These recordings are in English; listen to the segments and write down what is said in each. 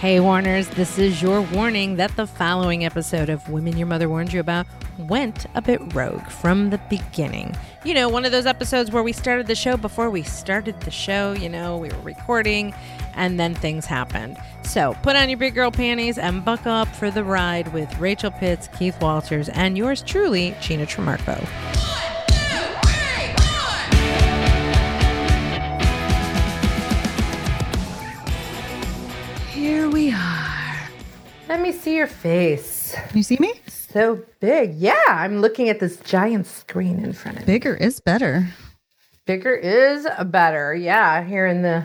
Hey, Warners, this is your warning that the following episode of Women Your Mother Warned You About went a bit rogue from the beginning. You know, one of those episodes where we started the show before we started the show, you know, we were recording and then things happened. So put on your big girl panties and buckle up for the ride with Rachel Pitts, Keith Walters, and yours truly, Gina Trimarco. Let me see your face. Can you see me? So big. Yeah, I'm looking at this giant screen in front of me. Bigger is better. Bigger is better. Yeah, here in the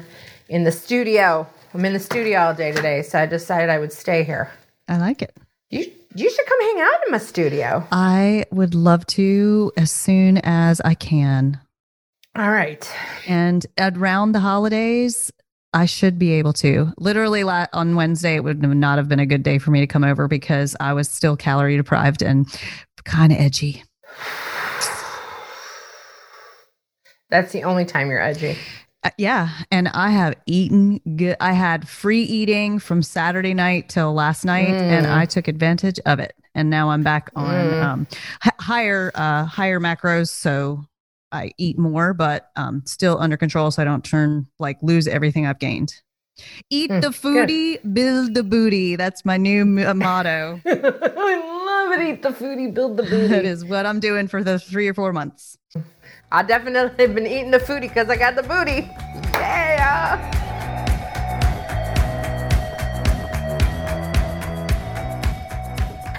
in the studio. I'm in the studio all day today, so I decided I would stay here. I like it. You you should come hang out in my studio. I would love to as soon as I can. All right. And around the holidays, I should be able to. Literally on Wednesday, it would not have been a good day for me to come over because I was still calorie deprived and kind of edgy. That's the only time you're edgy. Uh, yeah, and I have eaten good. I had free eating from Saturday night till last night, and I took advantage of it. And now I'm back on um, h- higher uh, higher macros, so I eat more, but um, still under control, so I don't turn like lose everything I've gained. Eat Mm, the foodie, build the booty. That's my new m- uh, motto. I love it. Eat the foodie, build the booty. that is what I'm doing for the three or four months. I definitely have been eating the foodie because I got the booty. Yeah.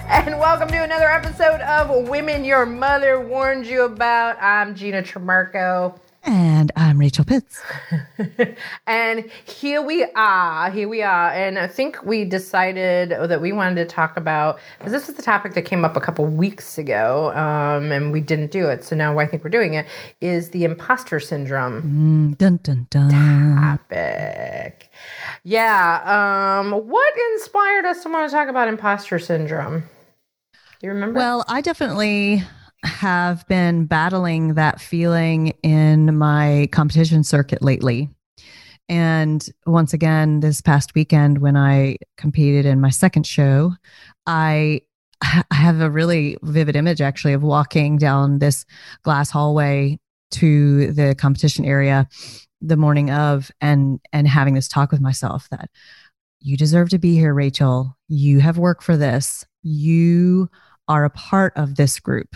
And welcome to another episode of Women Your Mother Warned You About. I'm Gina Trimarco. And I'm Rachel Pitts. and here we are. Here we are. And I think we decided that we wanted to talk about because this is the topic that came up a couple weeks ago, um, and we didn't do it. So now I think we're doing it. Is the imposter syndrome Mm, dun dun dun. topic? Yeah. Um, what inspired us to want to talk about imposter syndrome? You remember? Well, I definitely have been battling that feeling in my competition circuit lately. And once again, this past weekend, when I competed in my second show, I I have a really vivid image actually of walking down this glass hallway to the competition area the morning of and and having this talk with myself that you deserve to be here Rachel you have worked for this you are a part of this group.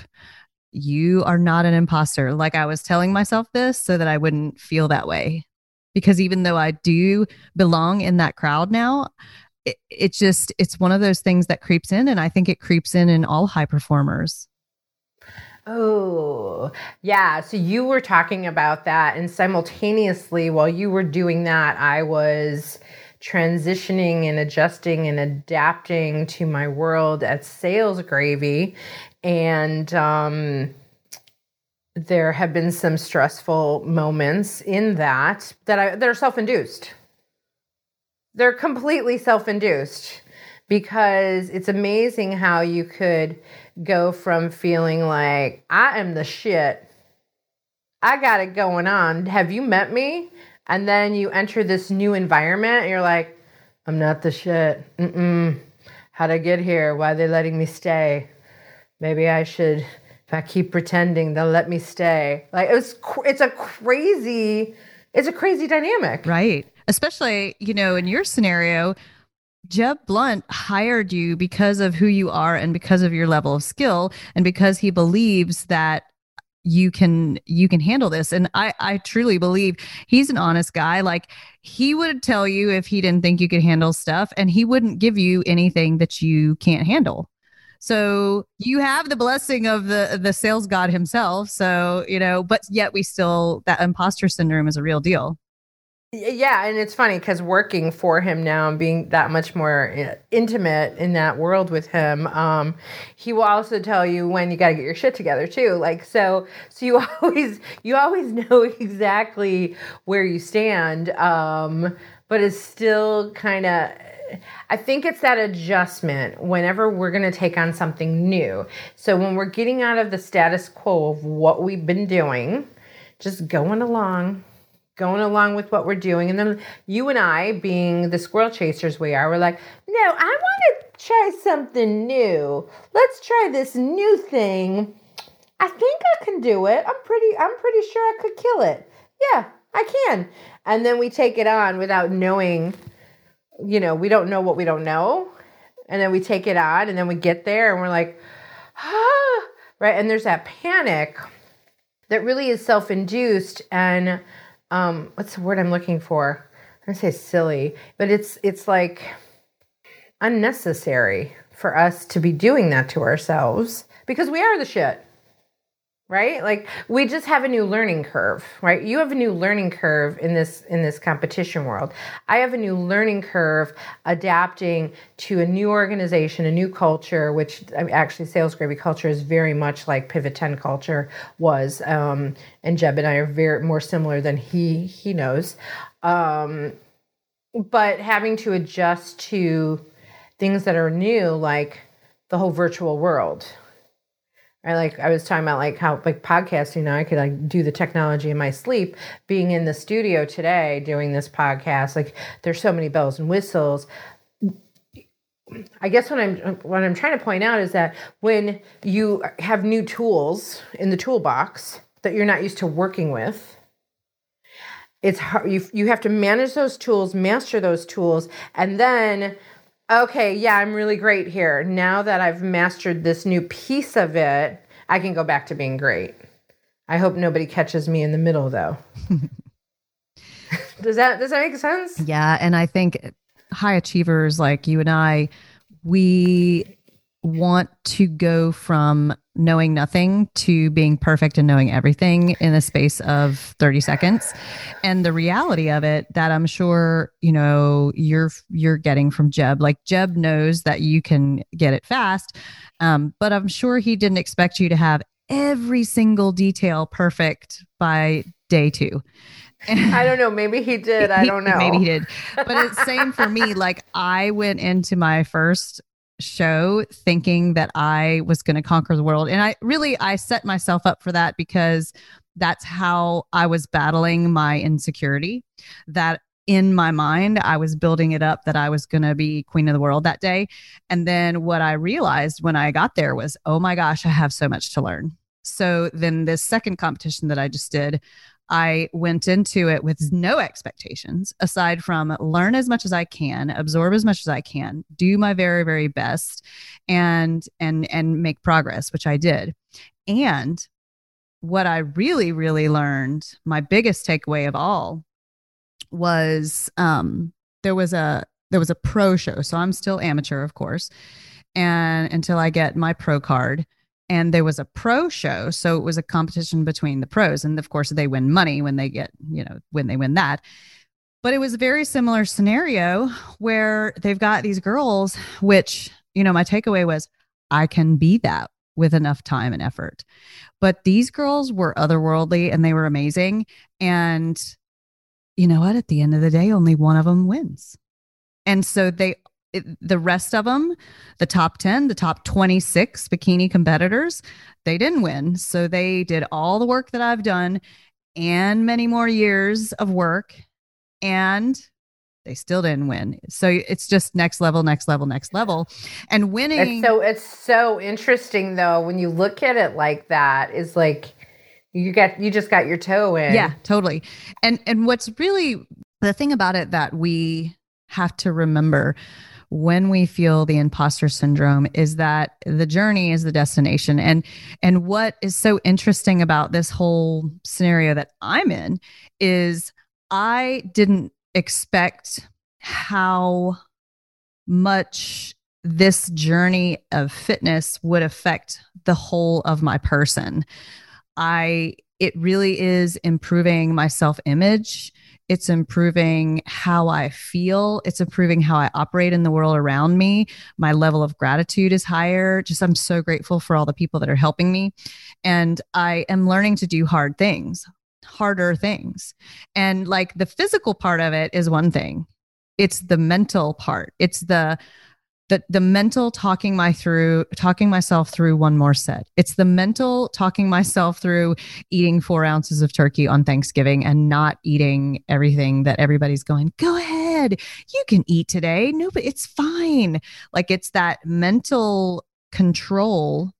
You are not an imposter. Like I was telling myself this so that I wouldn't feel that way. Because even though I do belong in that crowd now, it, it just, it's one of those things that creeps in. And I think it creeps in in all high performers. Oh, yeah. So you were talking about that, and simultaneously, while you were doing that, I was transitioning and adjusting and adapting to my world at Sales Gravy. And um, there have been some stressful moments in that that I that are self-induced. They're completely self-induced because it's amazing how you could go from feeling like I am the shit. I got it going on. Have you met me? And then you enter this new environment and you're like, I'm not the shit. Mm-mm. How'd I get here? Why are they letting me stay? Maybe I should, if I keep pretending, they'll let me stay. Like it's, cr- it's a crazy, it's a crazy dynamic. Right. Especially, you know, in your scenario, Jeb Blount hired you because of who you are and because of your level of skill and because he believes that you can you can handle this. And i i truly believe he's an honest guy. Like he would tell you if he didn't think you could handle stuff and he wouldn't give you anything that you can't handle. So you have the blessing of the the sales god himself. So you know but yet we still that imposter syndrome is a real deal Yeah, and it's funny because working for him now and being that much more uh, intimate in that world with him, um, he will also tell you when you got to get your shit together too. Like so, so you always you always know exactly where you stand, um, but it's still kind of. I think it's that adjustment whenever we're going to take on something new. So when we're getting out of the status quo of what we've been doing, just going along going along with what we're doing. And then you and I, being the squirrel chasers we are, we're like, no, I want to try something new. Let's try this new thing. I think I can do it. I'm pretty I'm pretty sure I could kill it. Yeah, I can. And then we take it on without knowing, you know, we don't know what we don't know. And then we take it on and then we get there and we're like, ah, right? And there's that panic that really is self induced and um, what's the word I'm looking for? I say silly, but it's it's like unnecessary for us to be doing that to ourselves because we are the shit right? Like we just have a new learning curve right? You have a new learning curve in this in this competition world. I have a new learning curve adapting to a new organization a new culture which I mean, actually sales gravy culture is very much like pivot 10 culture was um, and jeb and i are very more similar than he he knows. Um, but having to adjust to things that are new like the whole virtual world I like I was talking about like how like podcasting now I could like do the technology in my sleep. Being in the studio today doing this podcast, like there's so many bells and whistles. I guess what I'm what I'm trying to point out is that when you have new tools in the toolbox that you're not used to working with, it's hard you you have to manage those tools, master those tools, and then okay, yeah, I'm really great here. Now that I've mastered this new piece of it, I can go back to being great. I hope nobody catches me in the middle though. does that does that make sense? Yeah, and I think high achievers like you and I, we want to go from knowing nothing to being perfect and knowing everything in a space of 30 seconds and the reality of it that i'm sure you know you're you're getting from jeb like jeb knows that you can get it fast um, but i'm sure he didn't expect you to have every single detail perfect by day two I don't know. Maybe he did. I don't know. Maybe he did. But it's same for me. Like I went into my first show thinking that I was going to conquer the world. And I really I set myself up for that because that's how I was battling my insecurity that in my mind I was building it up that I was going to be queen of the world that day. And then what I realized when I got there was, "Oh my gosh, I have so much to learn." So then this second competition that I just did, I went into it with no expectations aside from learn as much as I can, absorb as much as I can, do my very very best and and and make progress, which I did. And what I really really learned, my biggest takeaway of all was um there was a there was a pro show. So I'm still amateur, of course. And until I get my pro card, and there was a pro show so it was a competition between the pros and of course they win money when they get you know when they win that. But it was a very similar scenario where they've got these girls which you know my takeaway was i can be that with enough time and effort. But these girls were otherworldly and they were amazing and you know what? At the end of the day only one of them wins. And so they it, the rest of them, the top 10, the top 26 bikini competitors, they didn't win. So they did all the work that I've done and many more years of work and they still didn't win. So it's just next level, next level, next level. And winning it's so it's so interesting though when you look at it like that is like you got you just got your toe in. Yeah, totally. And and what's really the thing about it that we have to remember when we feel the imposter syndrome is that the journey is the destination and and what is so interesting about this whole scenario that I'm in is I didn't expect how much this journey of fitness would affect the whole of my person. I it really is improving my self-image it's improving how I feel. It's improving how I operate in the world around me. My level of gratitude is higher. Just, I'm so grateful for all the people that are helping me. And I am learning to do hard things, harder things. And like the physical part of it is one thing, it's the mental part. It's the, the the mental talking my through talking myself through one more set. It's the mental talking myself through eating four ounces of turkey on thanksgiving and not eating everything that everybody's going go ahead. You can eat today. No but it's fine. Like it's that mental control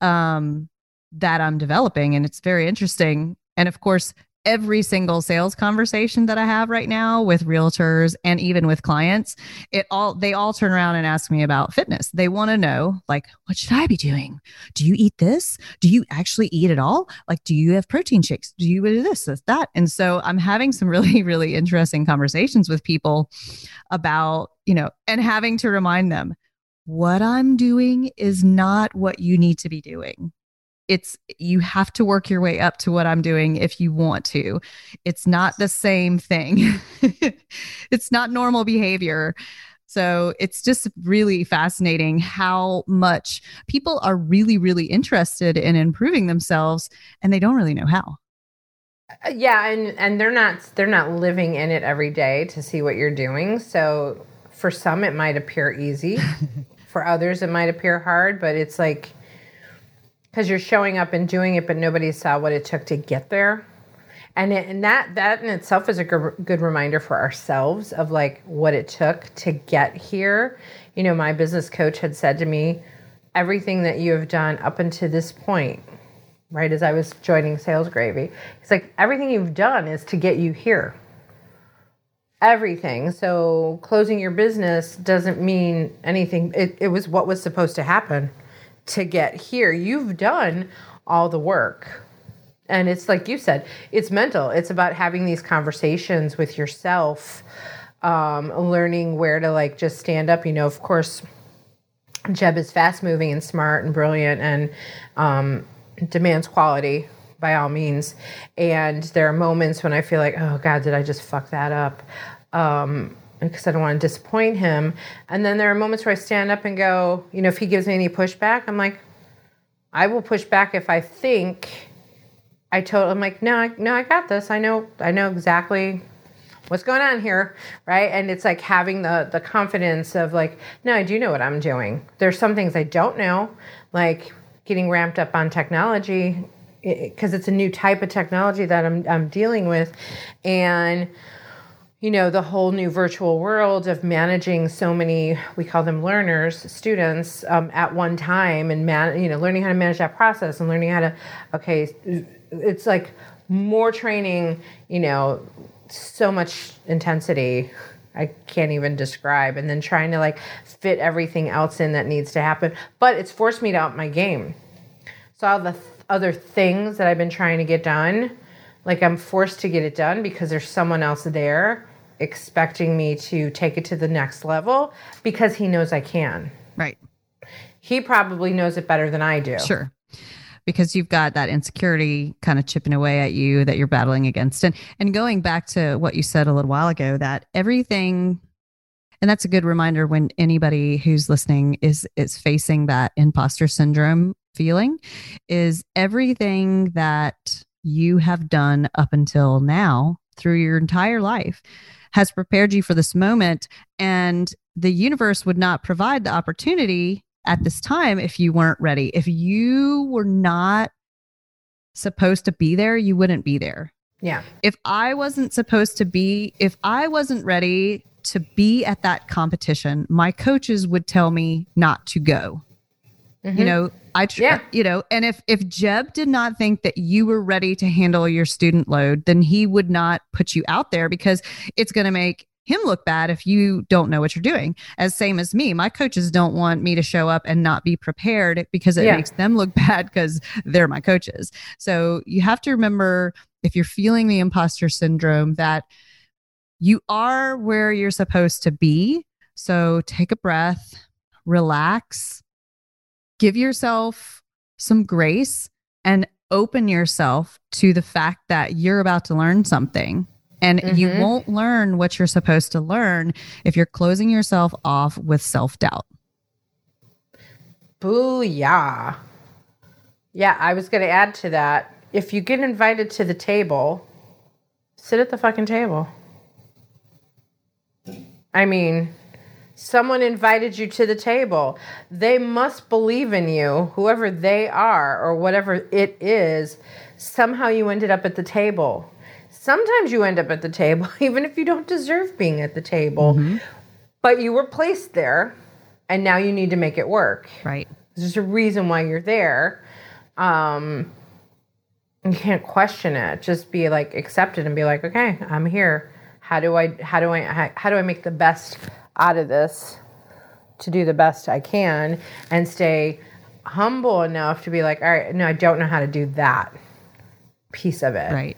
um that i'm developing and it's very interesting. And of course every single sales conversation that I have right now with realtors and even with clients, it all they all turn around and ask me about fitness. They want to know like what should I be doing? Do you eat this? Do you actually eat it all? Like do you have protein shakes? Do you do this, this, that? And so I'm having some really really interesting conversations with people about, you know, and having to remind them what I'm doing is not what you need to be doing it's you have to work your way up to what I'm doing if you want to. It's not the same thing. it's not normal behavior. So it's just really fascinating how much people are really, really interested in improving themselves and they don't really know how. Uh, yeah, and and they're not they're not living in it every day to see what you're doing. So for some it might appear easy. for others it might appear hard, but it's like because you're showing up and doing it, but nobody saw what it took to get there. And, it, and that that in itself is a good, good reminder for ourselves of like what it took to get here. You know, my business coach had said to me, everything that you have done up until this point, right as I was joining Sales Gravy, it's like everything you've done is to get you here. Everything. So closing your business doesn't mean anything. It, it was what was supposed to happen to get here. You've done all the work. And it's like you said, it's mental. It's about having these conversations with yourself, um, learning where to like just stand up. You know, of course, Jeb is fast moving and smart and brilliant and um, demands quality by all means. And there are moments when I feel like, oh God, did I just fuck that up? Um, because I don't want to disappoint him. And then there are moments where I stand up and go, you know, if he gives me any pushback, I'm like, I will push back if I think I told I'm like, no, I, no, I got this. I know, I know exactly what's going on here, right? And it's like having the the confidence of like, no, I do know what I'm doing. There's some things I don't know, like getting ramped up on technology because it, it's a new type of technology that I'm I'm dealing with, and you know the whole new virtual world of managing so many we call them learners students um, at one time and man you know learning how to manage that process and learning how to okay it's like more training you know so much intensity i can't even describe and then trying to like fit everything else in that needs to happen. But it's forced me to up my game. So all the th- other things that i've been trying to get done like I'm forced to get it done because there's someone else there expecting me to take it to the next level because he knows I can. Right. He probably knows it better than I do. Sure. Because you've got that insecurity kind of chipping away at you that you're battling against. And and going back to what you said a little while ago, that everything and that's a good reminder when anybody who's listening is is facing that imposter syndrome feeling is everything that you have done up until now through your entire life has prepared you for this moment and the universe would not provide the opportunity at this time if you weren't ready. If you were not supposed to be there you wouldn't be there. Yeah. If i wasn't supposed to be if i wasn't ready to be at that competition my coaches would tell me not to go Mm-hmm. You know, I tr- yeah. you know, and if if Jeb did not think that you were ready to handle your student load, then he would not put you out there because it's going to make him look bad if you don't know what you're doing. As same as me, my coaches don't want me to show up and not be prepared because it yeah. makes them look bad because they're my coaches. So you have to remember if you're feeling the imposter syndrome that you are where you're supposed to be. So take a breath, relax, give yourself some grace and open yourself to the fact that you're about to learn something. And mm-hmm. you won't learn what you're supposed to learn if you're closing yourself off with self doubt. Booyah. Yeah, I was going to add to that. If you get invited to the table, sit at the fucking table. I mean, Someone invited you to the table. They must believe in you, whoever they are or whatever it is. Somehow you ended up at the table. Sometimes you end up at the table, even if you don't deserve being at the table. Mm-hmm. But you were placed there, and now you need to make it work. Right. There's a reason why you're there. Um, you can't question it. Just be like accept it and be like, okay, I'm here. How do I? How do I? How, how do I make the best out of this to do the best I can and stay humble enough to be like, all right, no, I don't know how to do that piece of it. Right.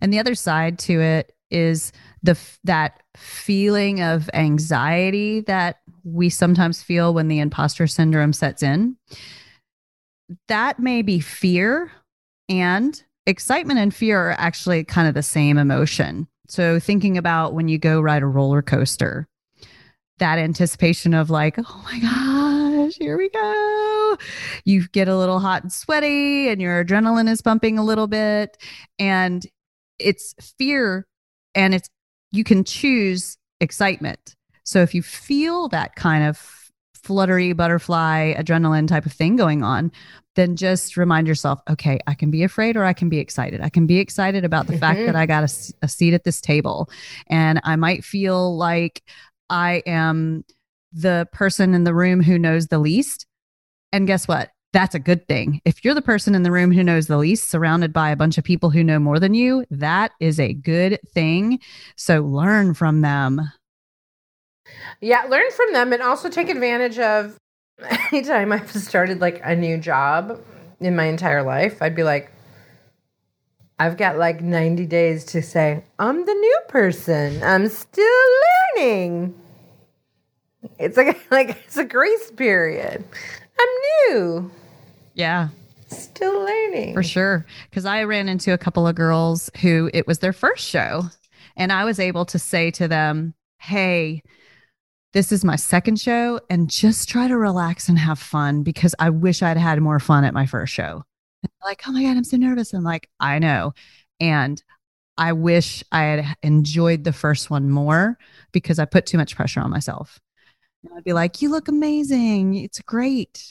And the other side to it is the that feeling of anxiety that we sometimes feel when the imposter syndrome sets in. That may be fear and excitement and fear are actually kind of the same emotion. So thinking about when you go ride a roller coaster, that anticipation of like, oh my gosh, here we go. You get a little hot and sweaty, and your adrenaline is pumping a little bit. And it's fear, and it's you can choose excitement. So if you feel that kind of fluttery butterfly adrenaline type of thing going on, then just remind yourself, okay, I can be afraid or I can be excited. I can be excited about the mm-hmm. fact that I got a, a seat at this table. And I might feel like I am the person in the room who knows the least. And guess what? That's a good thing. If you're the person in the room who knows the least, surrounded by a bunch of people who know more than you, that is a good thing. So learn from them. Yeah, learn from them and also take advantage of anytime I've started like a new job in my entire life, I'd be like, I've got like 90 days to say, I'm the new person. I'm still learning. It's like like it's a grace period. I'm new. Yeah. Still learning. For sure. Cuz I ran into a couple of girls who it was their first show and I was able to say to them, "Hey, this is my second show and just try to relax and have fun because I wish I'd had more fun at my first show." Like, oh my God, I'm so nervous. I'm like, I know. And I wish I had enjoyed the first one more because I put too much pressure on myself. And I'd be like, you look amazing. It's great.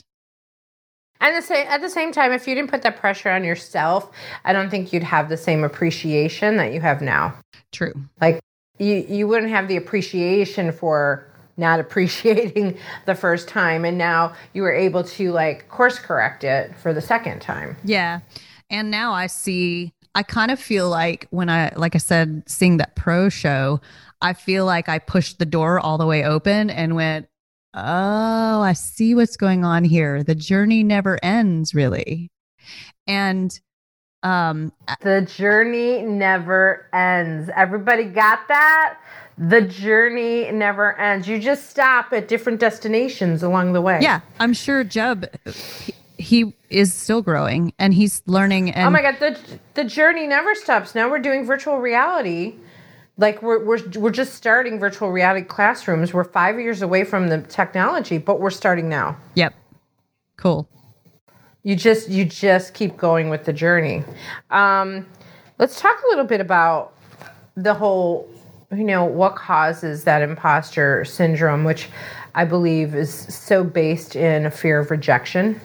And the same, at the same time, if you didn't put that pressure on yourself, I don't think you'd have the same appreciation that you have now. True. Like you, you wouldn't have the appreciation for not appreciating the first time and now you were able to like course correct it for the second time. Yeah. And now i see i kind of feel like when i like i said seeing that pro show i feel like i pushed the door all the way open and went oh i see what's going on here. The journey never ends really. And um the journey never ends. Everybody got that the journey never ends. You just stop at different destinations along the way. Yeah, I'm sure Jeb he, is still growing and he's learning and Oh my god, the the journey never stops. Now we're doing virtual reality. Like we're we're we're just starting virtual reality classrooms. We're 5 years away from the technology, but we're starting now. Yep. Cool. You just you just keep going with the journey. Um, let's talk a little bit about the whole you know, what causes that imposter syndrome, which I believe is so based in a fear of rejection.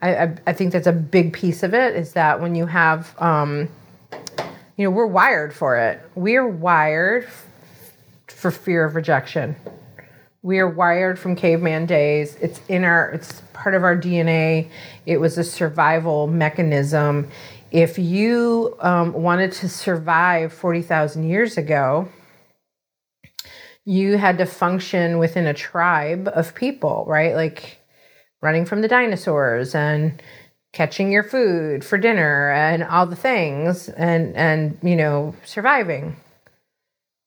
I, I, I think that's a big piece of it is that when you have, um, you know, we're wired for it. We're wired f- for fear of rejection. We are wired from caveman days. It's in our, it's part of our DNA. It was a survival mechanism if you um, wanted to survive 40,000 years ago, you had to function within a tribe of people, right? Like running from the dinosaurs and catching your food for dinner and all the things and and you know surviving.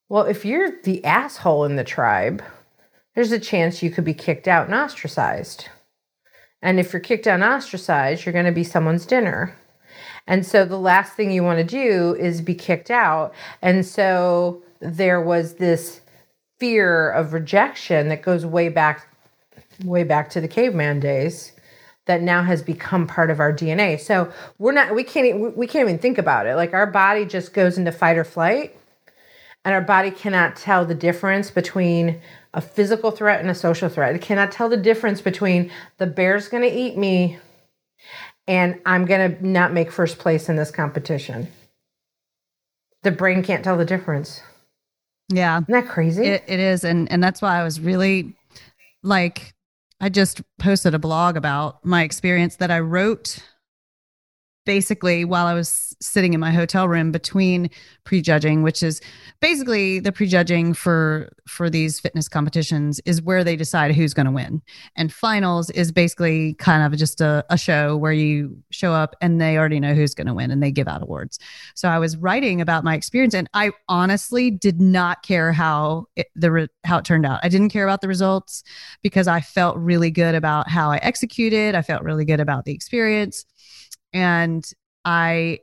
Well if you're the asshole in the tribe there's a chance you could be kicked out and ostracized. And if you're kicked out and ostracized you're going to be someone's dinner and so the last thing you want to do is be kicked out. And so there was this fear of rejection that goes way back way back to the caveman days that now has become part of our DNA. So we're not we can't we can't even think about it. Like our body just goes into fight or flight and our body cannot tell the difference between a physical threat and a social threat. It cannot tell the difference between the bear's going to eat me and I'm going to not make first place in this competition. The brain can't tell the difference. Yeah. Isn't that crazy? It, it is. And, and that's why I was really like, I just posted a blog about my experience that I wrote basically while I was sitting in my hotel room between prejudging, which is basically the prejudging for for these fitness competitions is where they decide who's going to win. And finals is basically kind of just a, a show where you show up and they already know who's going to win and they give out awards. So I was writing about my experience and I honestly did not care how it, the how it turned out. I didn't care about the results because I felt really good about how I executed. I felt really good about the experience and I,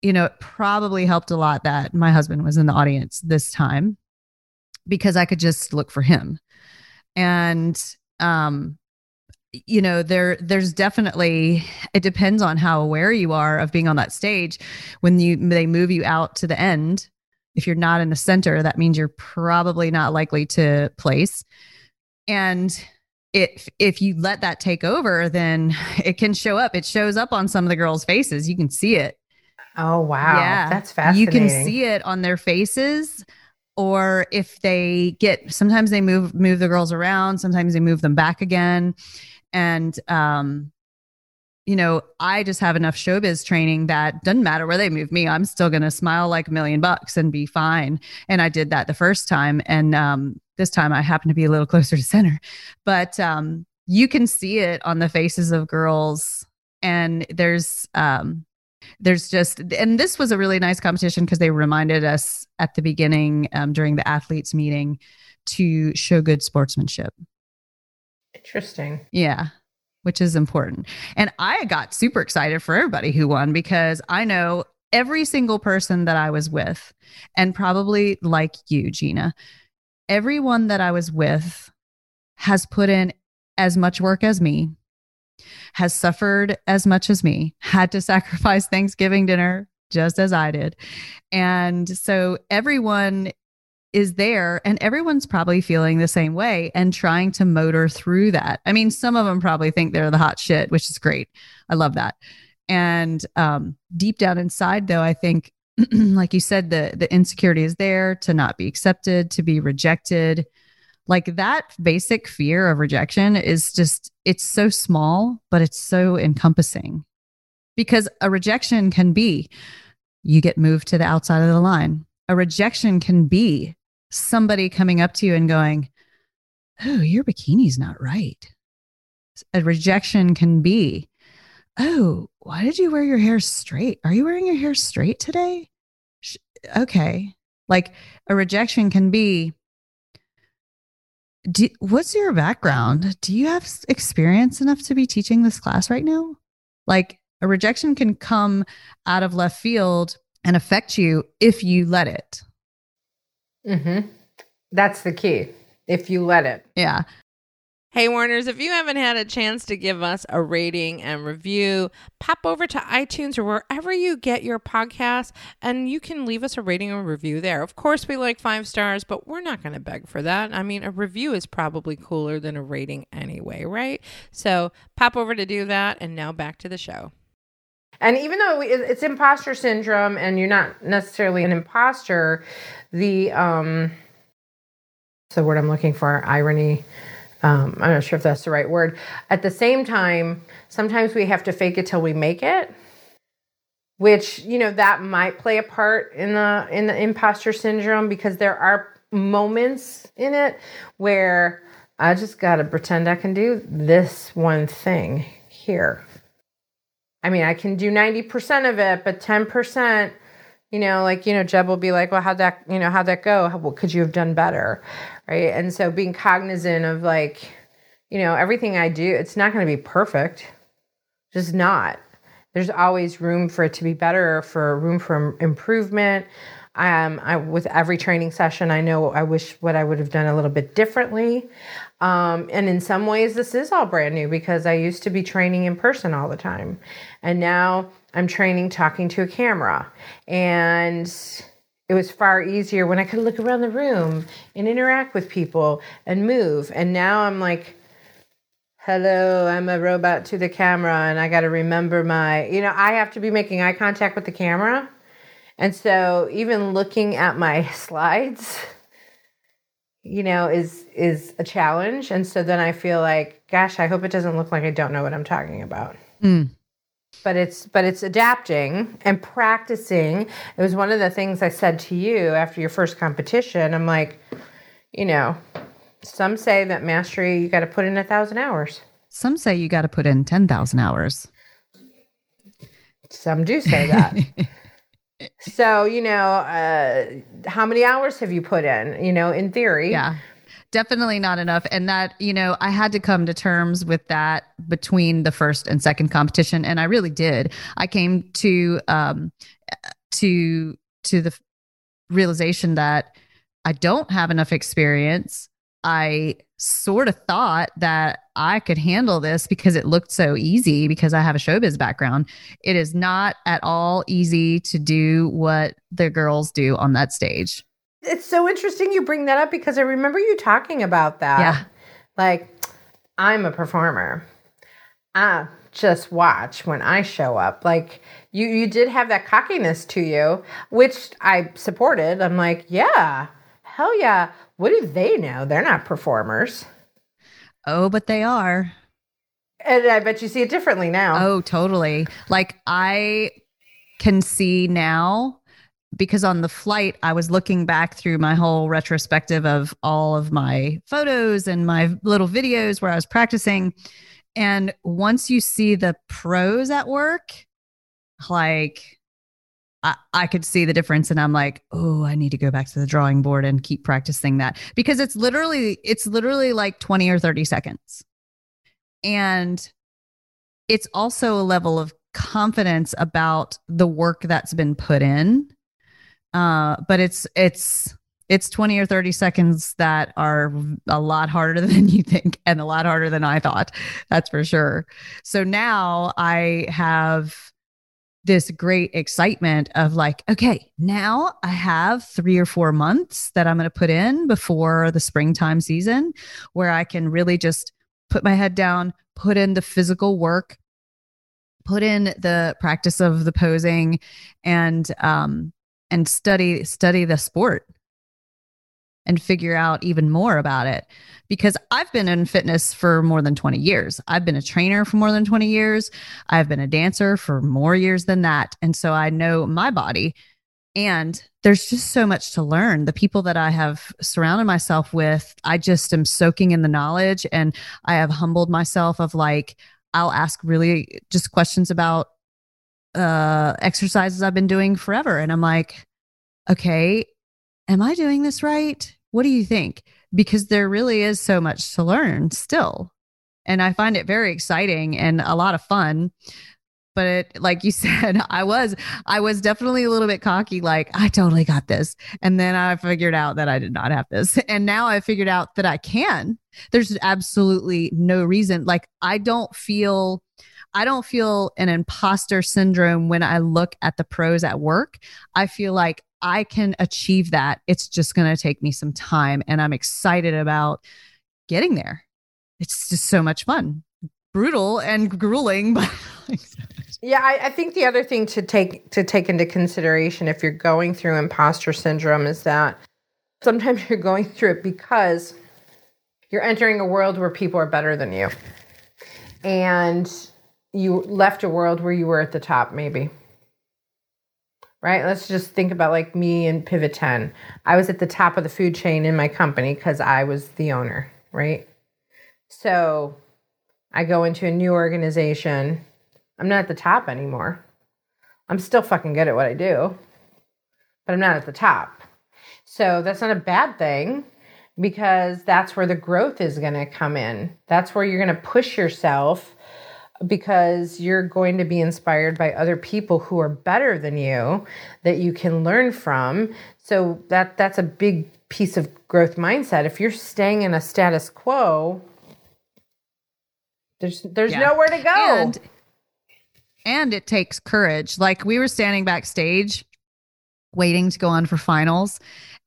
you know, it probably helped a lot that my husband was in the audience this time because I could just look for him. And, um, you know there there's definitely it depends on how aware you are of being on that stage when you they move you out to the end if you're not in the center that means you're probably not likely to place and if if you let that take over then it can show up. It shows up on some of the girls faces. You can see it. Oh wow. Yeah. That's fascinating you can see it on their faces or if they get sometimes they move move the girls around. Sometimes they move them back again. And um you know i just have enough showbiz training that doesn't matter where they move me i'm still going to smile like a million bucks and be fine and i did that the first time and um this time I happen to be a little closer to center, but um, you can see it on the faces of girls. And there's, um, there's just, and this was a really nice competition because they reminded us at the beginning um, during the athletes meeting to show good sportsmanship. Interesting. Yeah which is important. And I got super excited for everybody who won because I know every single person that I was with, and probably like you, Gina, everyone that I was with has put in as much work as me, has suffered as much as me, had to sacrifice Thanksgiving dinner just as I did. And so everyone is there and everyone's probably feeling the same way and trying to motor through that. I mean, some of them probably think they're the hot shit, which is great. I love that. And um, deep down inside, though, I think like you said, the the insecurity is there to not be accepted, to be rejected. Like that basic fear of rejection is just it's so small, but it's so encompassing. Because a rejection can be you get moved to the outside of the line. A rejection can be somebody coming up to you and going, "Oh, your bikini's not right." A rejection can be oh, why did you wear your hair straight? Are you wearing your hair straight today? Okay. Like a rejection can be, do, what's your background? Do you have experience enough to be teaching this class right now? Like a rejection can come out of left field and affect you if you let it. Mm-hmm. That's the key. If you let it. Yeah. Hey, Warners, if you haven't had a chance to give us a rating and review, pop over to iTunes or wherever you get your podcasts and you can leave us a rating or review there. Of course, we like five stars, but we're not going to beg for that. I mean, a review is probably cooler than a rating anyway, right? So pop over to do that. And now back to the show. And even though it's imposter syndrome and you're not necessarily an imposter, the, um, the word I'm looking for, irony um, I'm not sure if that's the right word. At the same time, sometimes we have to fake it till we make it, which you know that might play a part in the in the imposter syndrome because there are moments in it where I just gotta pretend I can do this one thing here. I mean, I can do 90% of it, but 10%, you know, like, you know, Jeb will be like, well, how'd that, you know, how'd that go? How, what could you have done better? right? And so being cognizant of like you know everything i do it's not going to be perfect. Just not. There's always room for it to be better for room for improvement. Um, I, with every training session i know i wish what i would have done a little bit differently um, and in some ways this is all brand new because i used to be training in person all the time and now i'm training talking to a camera and it was far easier when I could look around the room and interact with people and move. And now I'm like, hello, I'm a robot to the camera and I got to remember my, you know, I have to be making eye contact with the camera. And so even looking at my slides, you know, is is a challenge. And so then I feel like, gosh, I hope it doesn't look like I don't know what I'm talking about. Mm. But it's but it's adapting and practicing. It was one of the things I said to you after your first competition. I'm like, you know, some say that mastery you got to put in a thousand hours. Some say you got to put in 10,000 hours. Some do say that. so, you know, uh, how many hours have you put in? You know, in theory. Yeah. Definitely not enough. And that, you know, I had to come to terms with that between the first and second competition. And I really did. I came to, um, to, to the realization that I don't have enough experience I sort of thought that I could handle this because it looked so easy because I have a showbiz background. It is not at all easy to do what the girls do on that stage. It's so interesting you bring that up because I remember you talking about that. Yeah. Like, I'm a performer. I just watch when I show up. Like you you did have that cockiness to you, which I supported. I'm like, yeah, hell yeah. What do they know? They're not performers. Oh, but they are. And I bet you see it differently now. Oh, totally. Like I can see now because on the flight, I was looking back through my whole retrospective of all of my photos and my little videos where I was practicing. And once you see the pros at work, like I, I could see the difference and I'm like, oh, I need to go back to the drawing board and keep practicing that because it's literally, it's literally like 20 or 30 seconds. And it's also a level of confidence about the work that's been put in. Uh, but it's, it's, it's 20 or 30 seconds that are a lot harder than you think and a lot harder than I thought. That's for sure. So now I have this great excitement of like, okay, now I have three or four months that I'm going to put in before the springtime season where I can really just put my head down, put in the physical work, put in the practice of the posing and um and study study the sport and figure out even more about it because I've been in fitness for more than 20 years. I've been a trainer for more than 20 years. I've been a dancer for more years than that. And so I know my body. And there's just so much to learn. The people that I have surrounded myself with, I just am soaking in the knowledge and I have humbled myself of like, I'll ask really just questions about uh exercises I've been doing forever. And I'm like, okay, am I doing this right? What do you think? Because there really is so much to learn still. And I find it very exciting and a lot of fun. But it, like you said, I was I was definitely a little bit cocky like I totally got this. And then I figured out that I did not have this. And now I figured out that I can. There's absolutely no reason like I don't feel I don't feel an imposter syndrome when I look at the pros at work. I feel like I can achieve that. It's just going to take me some time. And I'm excited about getting there. It's just so much fun. Brutal and grueling, but yeah, I, I, think the other thing to take to take into consideration if you're going through imposter syndrome is that sometimes you're going through it because you're entering a world where people are better than you. And you left a world where you were at the top, maybe right? Let's just think about like me and Pivot 10. I was at the top of the food chain in my company because I was the owner, right? So I go into a new organization. I'm not at the top anymore. I'm still fucking good at what I do, but I'm not at the top. So that's not a bad thing because that's where the growth is going to come in. That's where you're going to push yourself because you're going to be inspired by other people who are better than you that you can learn from. So that that's a big piece of growth mindset. If you're staying in a status quo, there's there's yeah. nowhere to go. And, and it takes courage. Like we were standing backstage waiting to go on for finals.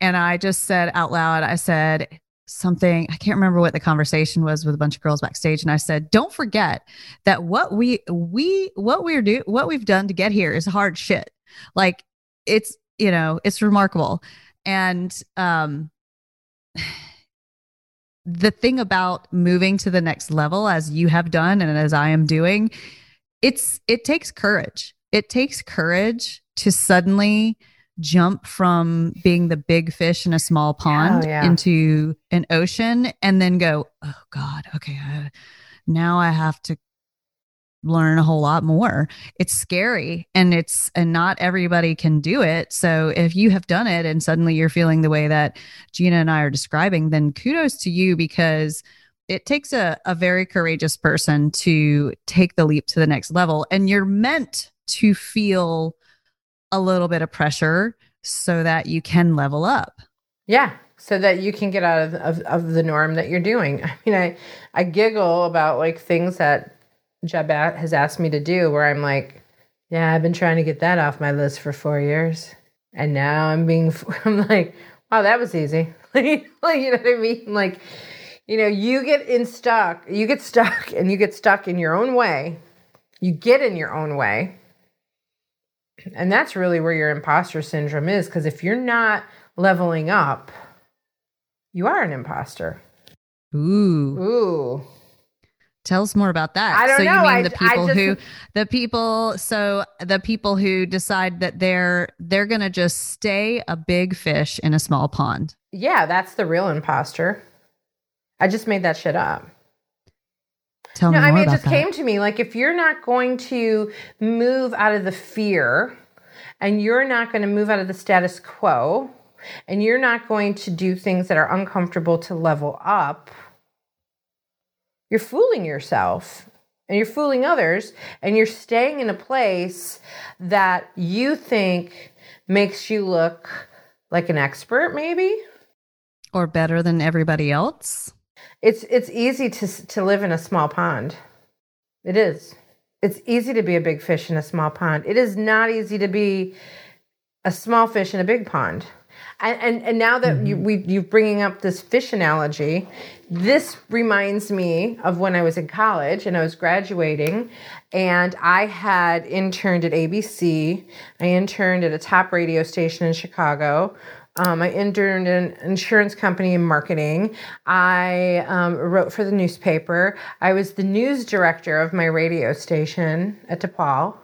And I just said out loud, I said something, I can't remember what the conversation was with a bunch of girls backstage. And I said, don't forget that what we, we, what we're do, what we've done to get here is hard shit. Like it's, you know, it's remarkable. And, um, the thing about moving to the next level as you have done and as I am doing, it's it takes courage. It takes courage to suddenly jump from being the big fish in a small pond oh, yeah. into an ocean and then go, oh God, okay, uh, now I have to learn a whole lot more. It's scary and it's and not everybody can do it. So if you have done it and suddenly you're feeling the way that Gina and I are describing, then kudos to you because it takes a, a very courageous person to take the leap to the next level. And you're meant to feel a little bit of pressure so that you can level up. Yeah. So that you can get out of, of, of the norm that you're doing. I mean, I, I giggle about like things that Jeb has asked me to do where I'm like, yeah, I've been trying to get that off my list for four years. And now I'm being, I'm like, wow, that was easy. like, you know what I mean? Like, you know, you get in stuck, you get stuck and you get stuck in your own way. You get in your own way. And that's really where your imposter syndrome is. Because if you're not leveling up, you are an imposter. Ooh. Ooh. Tell us more about that. I don't so know. you mean I, the people just, who the people so the people who decide that they're they're gonna just stay a big fish in a small pond. Yeah, that's the real imposter. I just made that shit up. Tell no, me I mean, it just that. came to me like if you're not going to move out of the fear and you're not going to move out of the status quo and you're not going to do things that are uncomfortable to level up, you're fooling yourself and you're fooling others and you're staying in a place that you think makes you look like an expert maybe or better than everybody else it's it's easy to to live in a small pond it is it's easy to be a big fish in a small pond it is not easy to be a small fish in a big pond and and, and now that mm-hmm. you we you bringing up this fish analogy this reminds me of when I was in college and I was graduating, and I had interned at ABC. I interned at a top radio station in Chicago. Um, I interned in an insurance company in marketing. I um, wrote for the newspaper. I was the news director of my radio station at DePaul.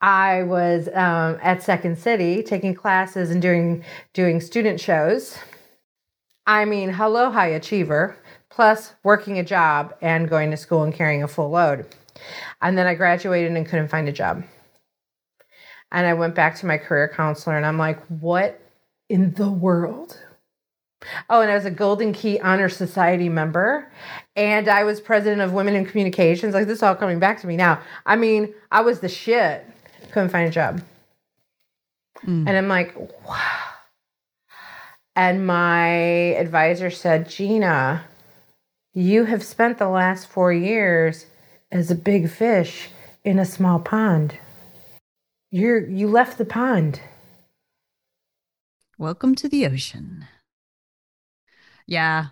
I was um, at Second City taking classes and doing doing student shows. I mean, hello, high achiever, plus working a job and going to school and carrying a full load. And then I graduated and couldn't find a job. And I went back to my career counselor and I'm like, what in the world? Oh, and I was a Golden Key Honor Society member, and I was president of Women in Communications. Like this is all coming back to me now. I mean, I was the shit. Couldn't find a job, mm. and I'm like, wow. And my advisor said, Gina, you have spent the last four years as a big fish in a small pond. You're you left the pond. Welcome to the ocean. Yeah.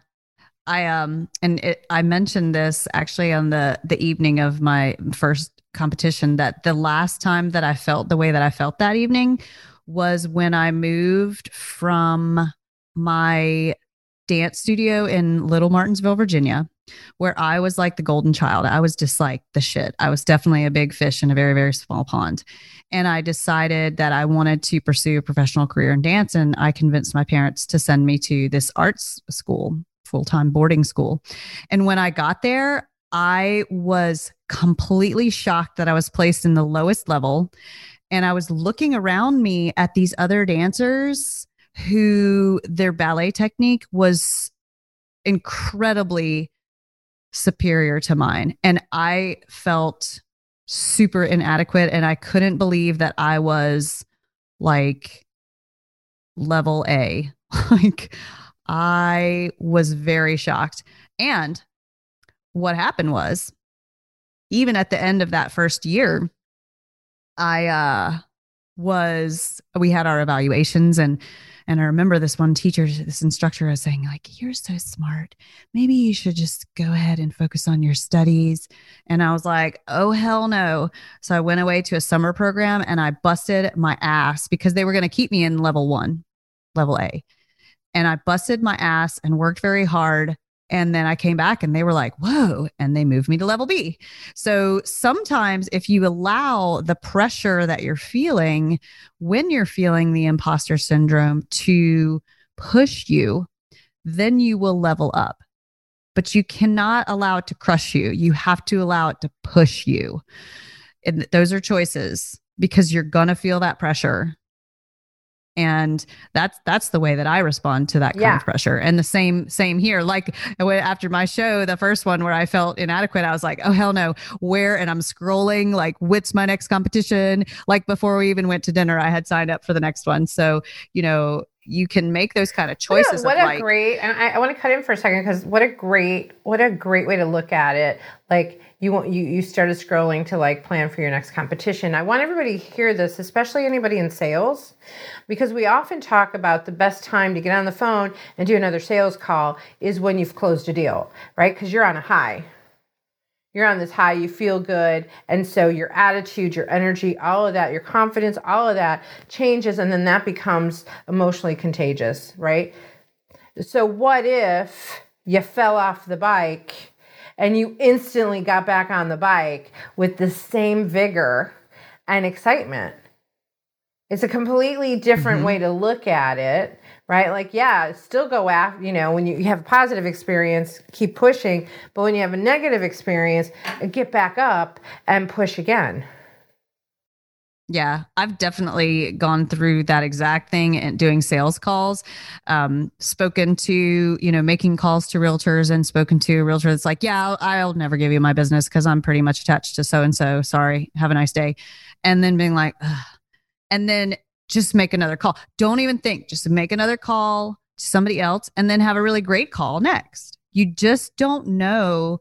I um and it, I mentioned this actually on the the evening of my first competition that the last time that I felt the way that I felt that evening was when I moved from my dance studio in Little Martinsville, Virginia, where I was like the golden child. I was just like the shit. I was definitely a big fish in a very, very small pond. And I decided that I wanted to pursue a professional career in dance. And I convinced my parents to send me to this arts school, full time boarding school. And when I got there, I was completely shocked that I was placed in the lowest level. And I was looking around me at these other dancers who their ballet technique was incredibly superior to mine. And I felt super inadequate. And I couldn't believe that I was like level A. like, I was very shocked. And what happened was, even at the end of that first year, I uh was we had our evaluations and and I remember this one teacher, this instructor was saying, like, you're so smart. Maybe you should just go ahead and focus on your studies. And I was like, oh, hell no. So I went away to a summer program and I busted my ass because they were going to keep me in level one, level A. And I busted my ass and worked very hard and then I came back and they were like, whoa, and they moved me to level B. So sometimes if you allow the pressure that you're feeling when you're feeling the imposter syndrome to push you, then you will level up. But you cannot allow it to crush you. You have to allow it to push you. And those are choices because you're going to feel that pressure and that's that's the way that i respond to that kind yeah. of pressure. And the same same here. Like after my show the first one where i felt inadequate i was like oh hell no. Where and i'm scrolling like what's my next competition? Like before we even went to dinner i had signed up for the next one. So you know you can make those kind of choices. What a, what a great! I, I want to cut in for a second because what a great, what a great way to look at it. Like you want you you started scrolling to like plan for your next competition. I want everybody to hear this, especially anybody in sales, because we often talk about the best time to get on the phone and do another sales call is when you've closed a deal, right? Because you're on a high, you're on this high, you feel good. And so your attitude, your energy, all of that, your confidence, all of that changes. And then that becomes emotionally contagious, right? So, what if you fell off the bike and you instantly got back on the bike with the same vigor and excitement? It's a completely different mm-hmm. way to look at it right? Like, yeah, still go after, you know, when you have a positive experience, keep pushing. But when you have a negative experience, get back up and push again. Yeah, I've definitely gone through that exact thing and doing sales calls. Um, spoken to, you know, making calls to realtors and spoken to a realtor that's like, yeah, I'll, I'll never give you my business because I'm pretty much attached to so and so. Sorry, have a nice day. And then being like, Ugh. and then just make another call. Don't even think, just make another call to somebody else and then have a really great call next. You just don't know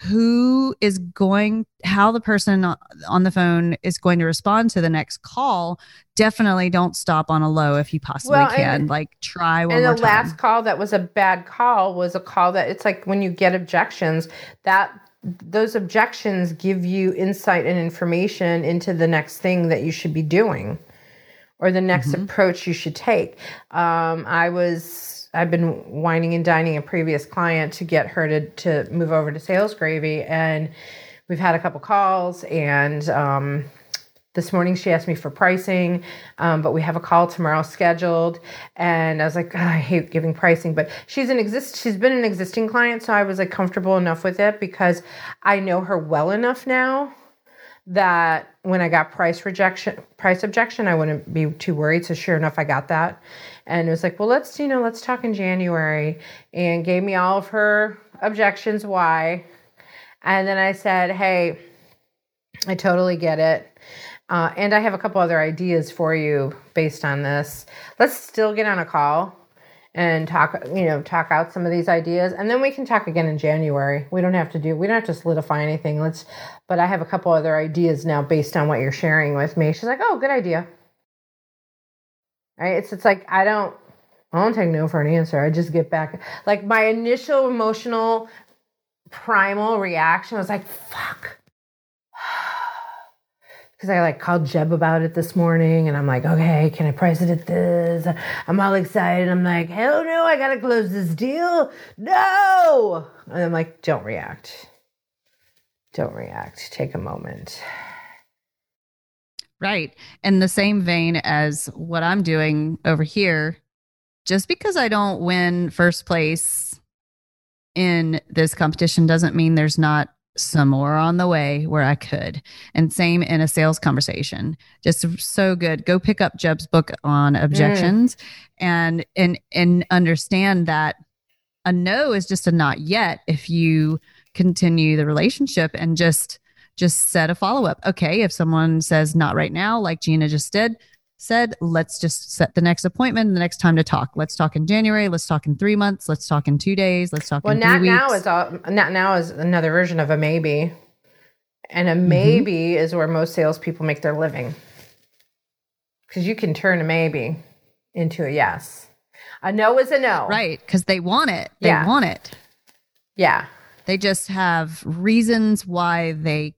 who is going how the person on the phone is going to respond to the next call definitely don't stop on a low if you possibly well, can and, like try one and the last call that was a bad call was a call that it's like when you get objections that those objections give you insight and information into the next thing that you should be doing or the next mm-hmm. approach you should take. Um, I was I've been wining and dining a previous client to get her to to move over to Sales Gravy, and we've had a couple calls and. Um, this morning she asked me for pricing, um, but we have a call tomorrow scheduled. And I was like, oh, I hate giving pricing, but she's an exist. She's been an existing client, so I was like comfortable enough with it because I know her well enough now that when I got price rejection, price objection, I wouldn't be too worried. So sure enough, I got that, and it was like, well, let's you know, let's talk in January, and gave me all of her objections why, and then I said, hey, I totally get it. Uh, and I have a couple other ideas for you based on this. Let's still get on a call and talk you know talk out some of these ideas. And then we can talk again in january. We don't have to do we don't have to solidify anything. Let's but i have a couple other ideas now based on what you're sharing with me. She's like oh good idea. Right? It's it's like i don't i don't take no for an answer. I just get back like my initial emotional primal reaction was like fuck because I like called Jeb about it this morning and I'm like, okay, can I price it at this? I'm all excited. I'm like, hell no, I gotta close this deal. No. And I'm like, don't react. Don't react. Take a moment. Right. In the same vein as what I'm doing over here, just because I don't win first place in this competition doesn't mean there's not some more on the way where I could. And same in a sales conversation. Just so good. Go pick up Jeb's book on objections mm. and and and understand that a no is just a not yet if you continue the relationship and just just set a follow up. Okay, if someone says not right now like Gina just did, said, let's just set the next appointment, the next time to talk. Let's talk in January. Let's talk in three months. Let's talk in two days. Let's talk well, in now, is all, not now is another version of a maybe, and a mm-hmm. maybe mm-hmm. is where most salespeople make their living. Because you can turn a maybe into a yes. A no is a no. Right. Because they want it. They Yeah. want it. Yeah. They just have reasons why they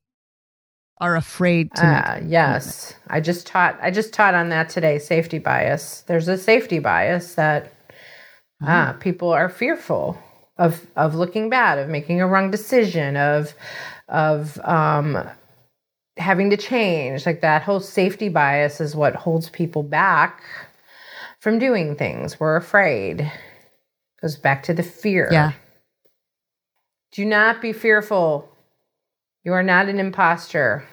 are afraid to Uh, yes. I just taught I just taught on that today, safety bias. There's a safety bias that ah, people are fearful of of looking bad, of making a wrong decision, of of um having to change. Like that whole safety bias is what holds people back from doing things. We're afraid. Goes back to the fear. Yeah. Do not be fearful. You are not an imposter.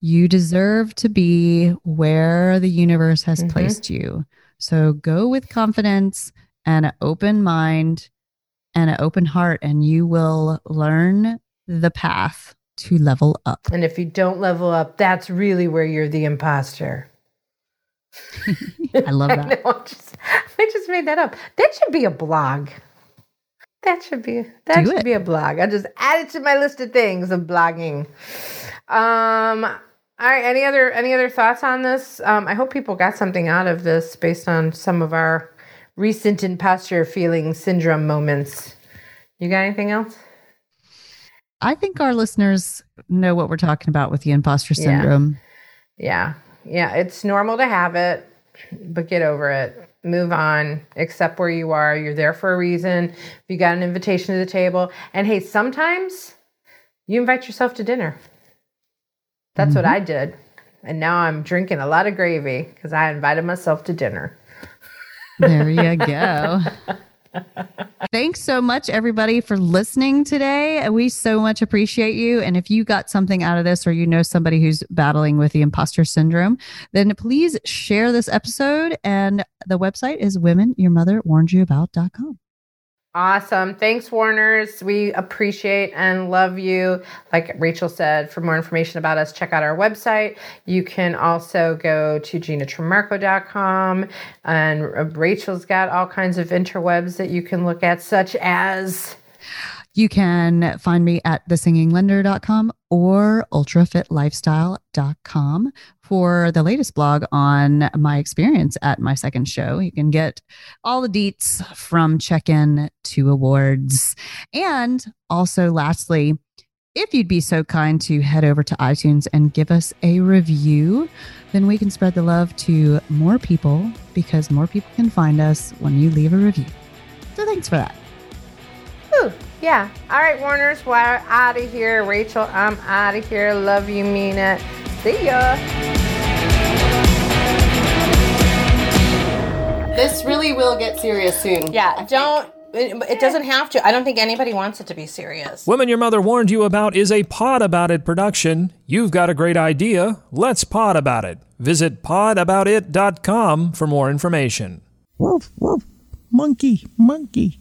You deserve to be where the universe has Mhm. placed you. So go with confidence and an open mind and an open heart, and you will learn the path to level up. And if you don't level up, that's really where you're the imposter. I love I that. know. I just, I just made that up. That should be a blog. That should be that Do should it. be a blog. I just add it to my list of things of blogging. Um. All right. Any other any other thoughts on this? Um, I hope people got something out of this based on some of our recent imposter feeling syndrome moments. You got anything else? I think our listeners know what we're talking about with the imposter Yeah. syndrome. Yeah. Yeah. It's normal to have it, but get over it. Move on. Accept where you are. You're there for a reason. If You got an invitation to the table. And hey, sometimes you invite yourself to dinner. That's what mm-hmm. I did. And now I'm drinking a lot of gravy because I invited myself to dinner. There you go. Thanks so much, everybody, for listening today. We so much appreciate you. And if you got something out of this or you know somebody who's battling with the imposter syndrome, then please share this episode. And the website is womenyourmotherwarnedyouabout.com. Awesome. Thanks, Warners. We appreciate and love you. Like Rachel said, for more information about us, check out our website. You can also go to ginatrimarco.com. And Rachel's got all kinds of interwebs that you can look at, such as. You can find me at thesinginglender.com or ultrafitlifestyle.com for the latest blog on my experience at my second show. You can get all the deets from check in to awards. And also, lastly, if you'd be so kind to head over to iTunes and give us a review, then we can spread the love to more people because more people can find us when you leave a review. So thanks for that. Yeah. All right, Warners, we're out of here. Rachel, I'm out of here. Love you, mean it. See ya. This really will get serious soon. Yeah, don't. It, it doesn't have to. I don't think anybody wants it to be serious. Women Your Mother Warned You About is a Pod About It production. You've got a great idea. Let's pod about it. Visit podaboutit.com for more information. Woof, woof. Monkey, monkey.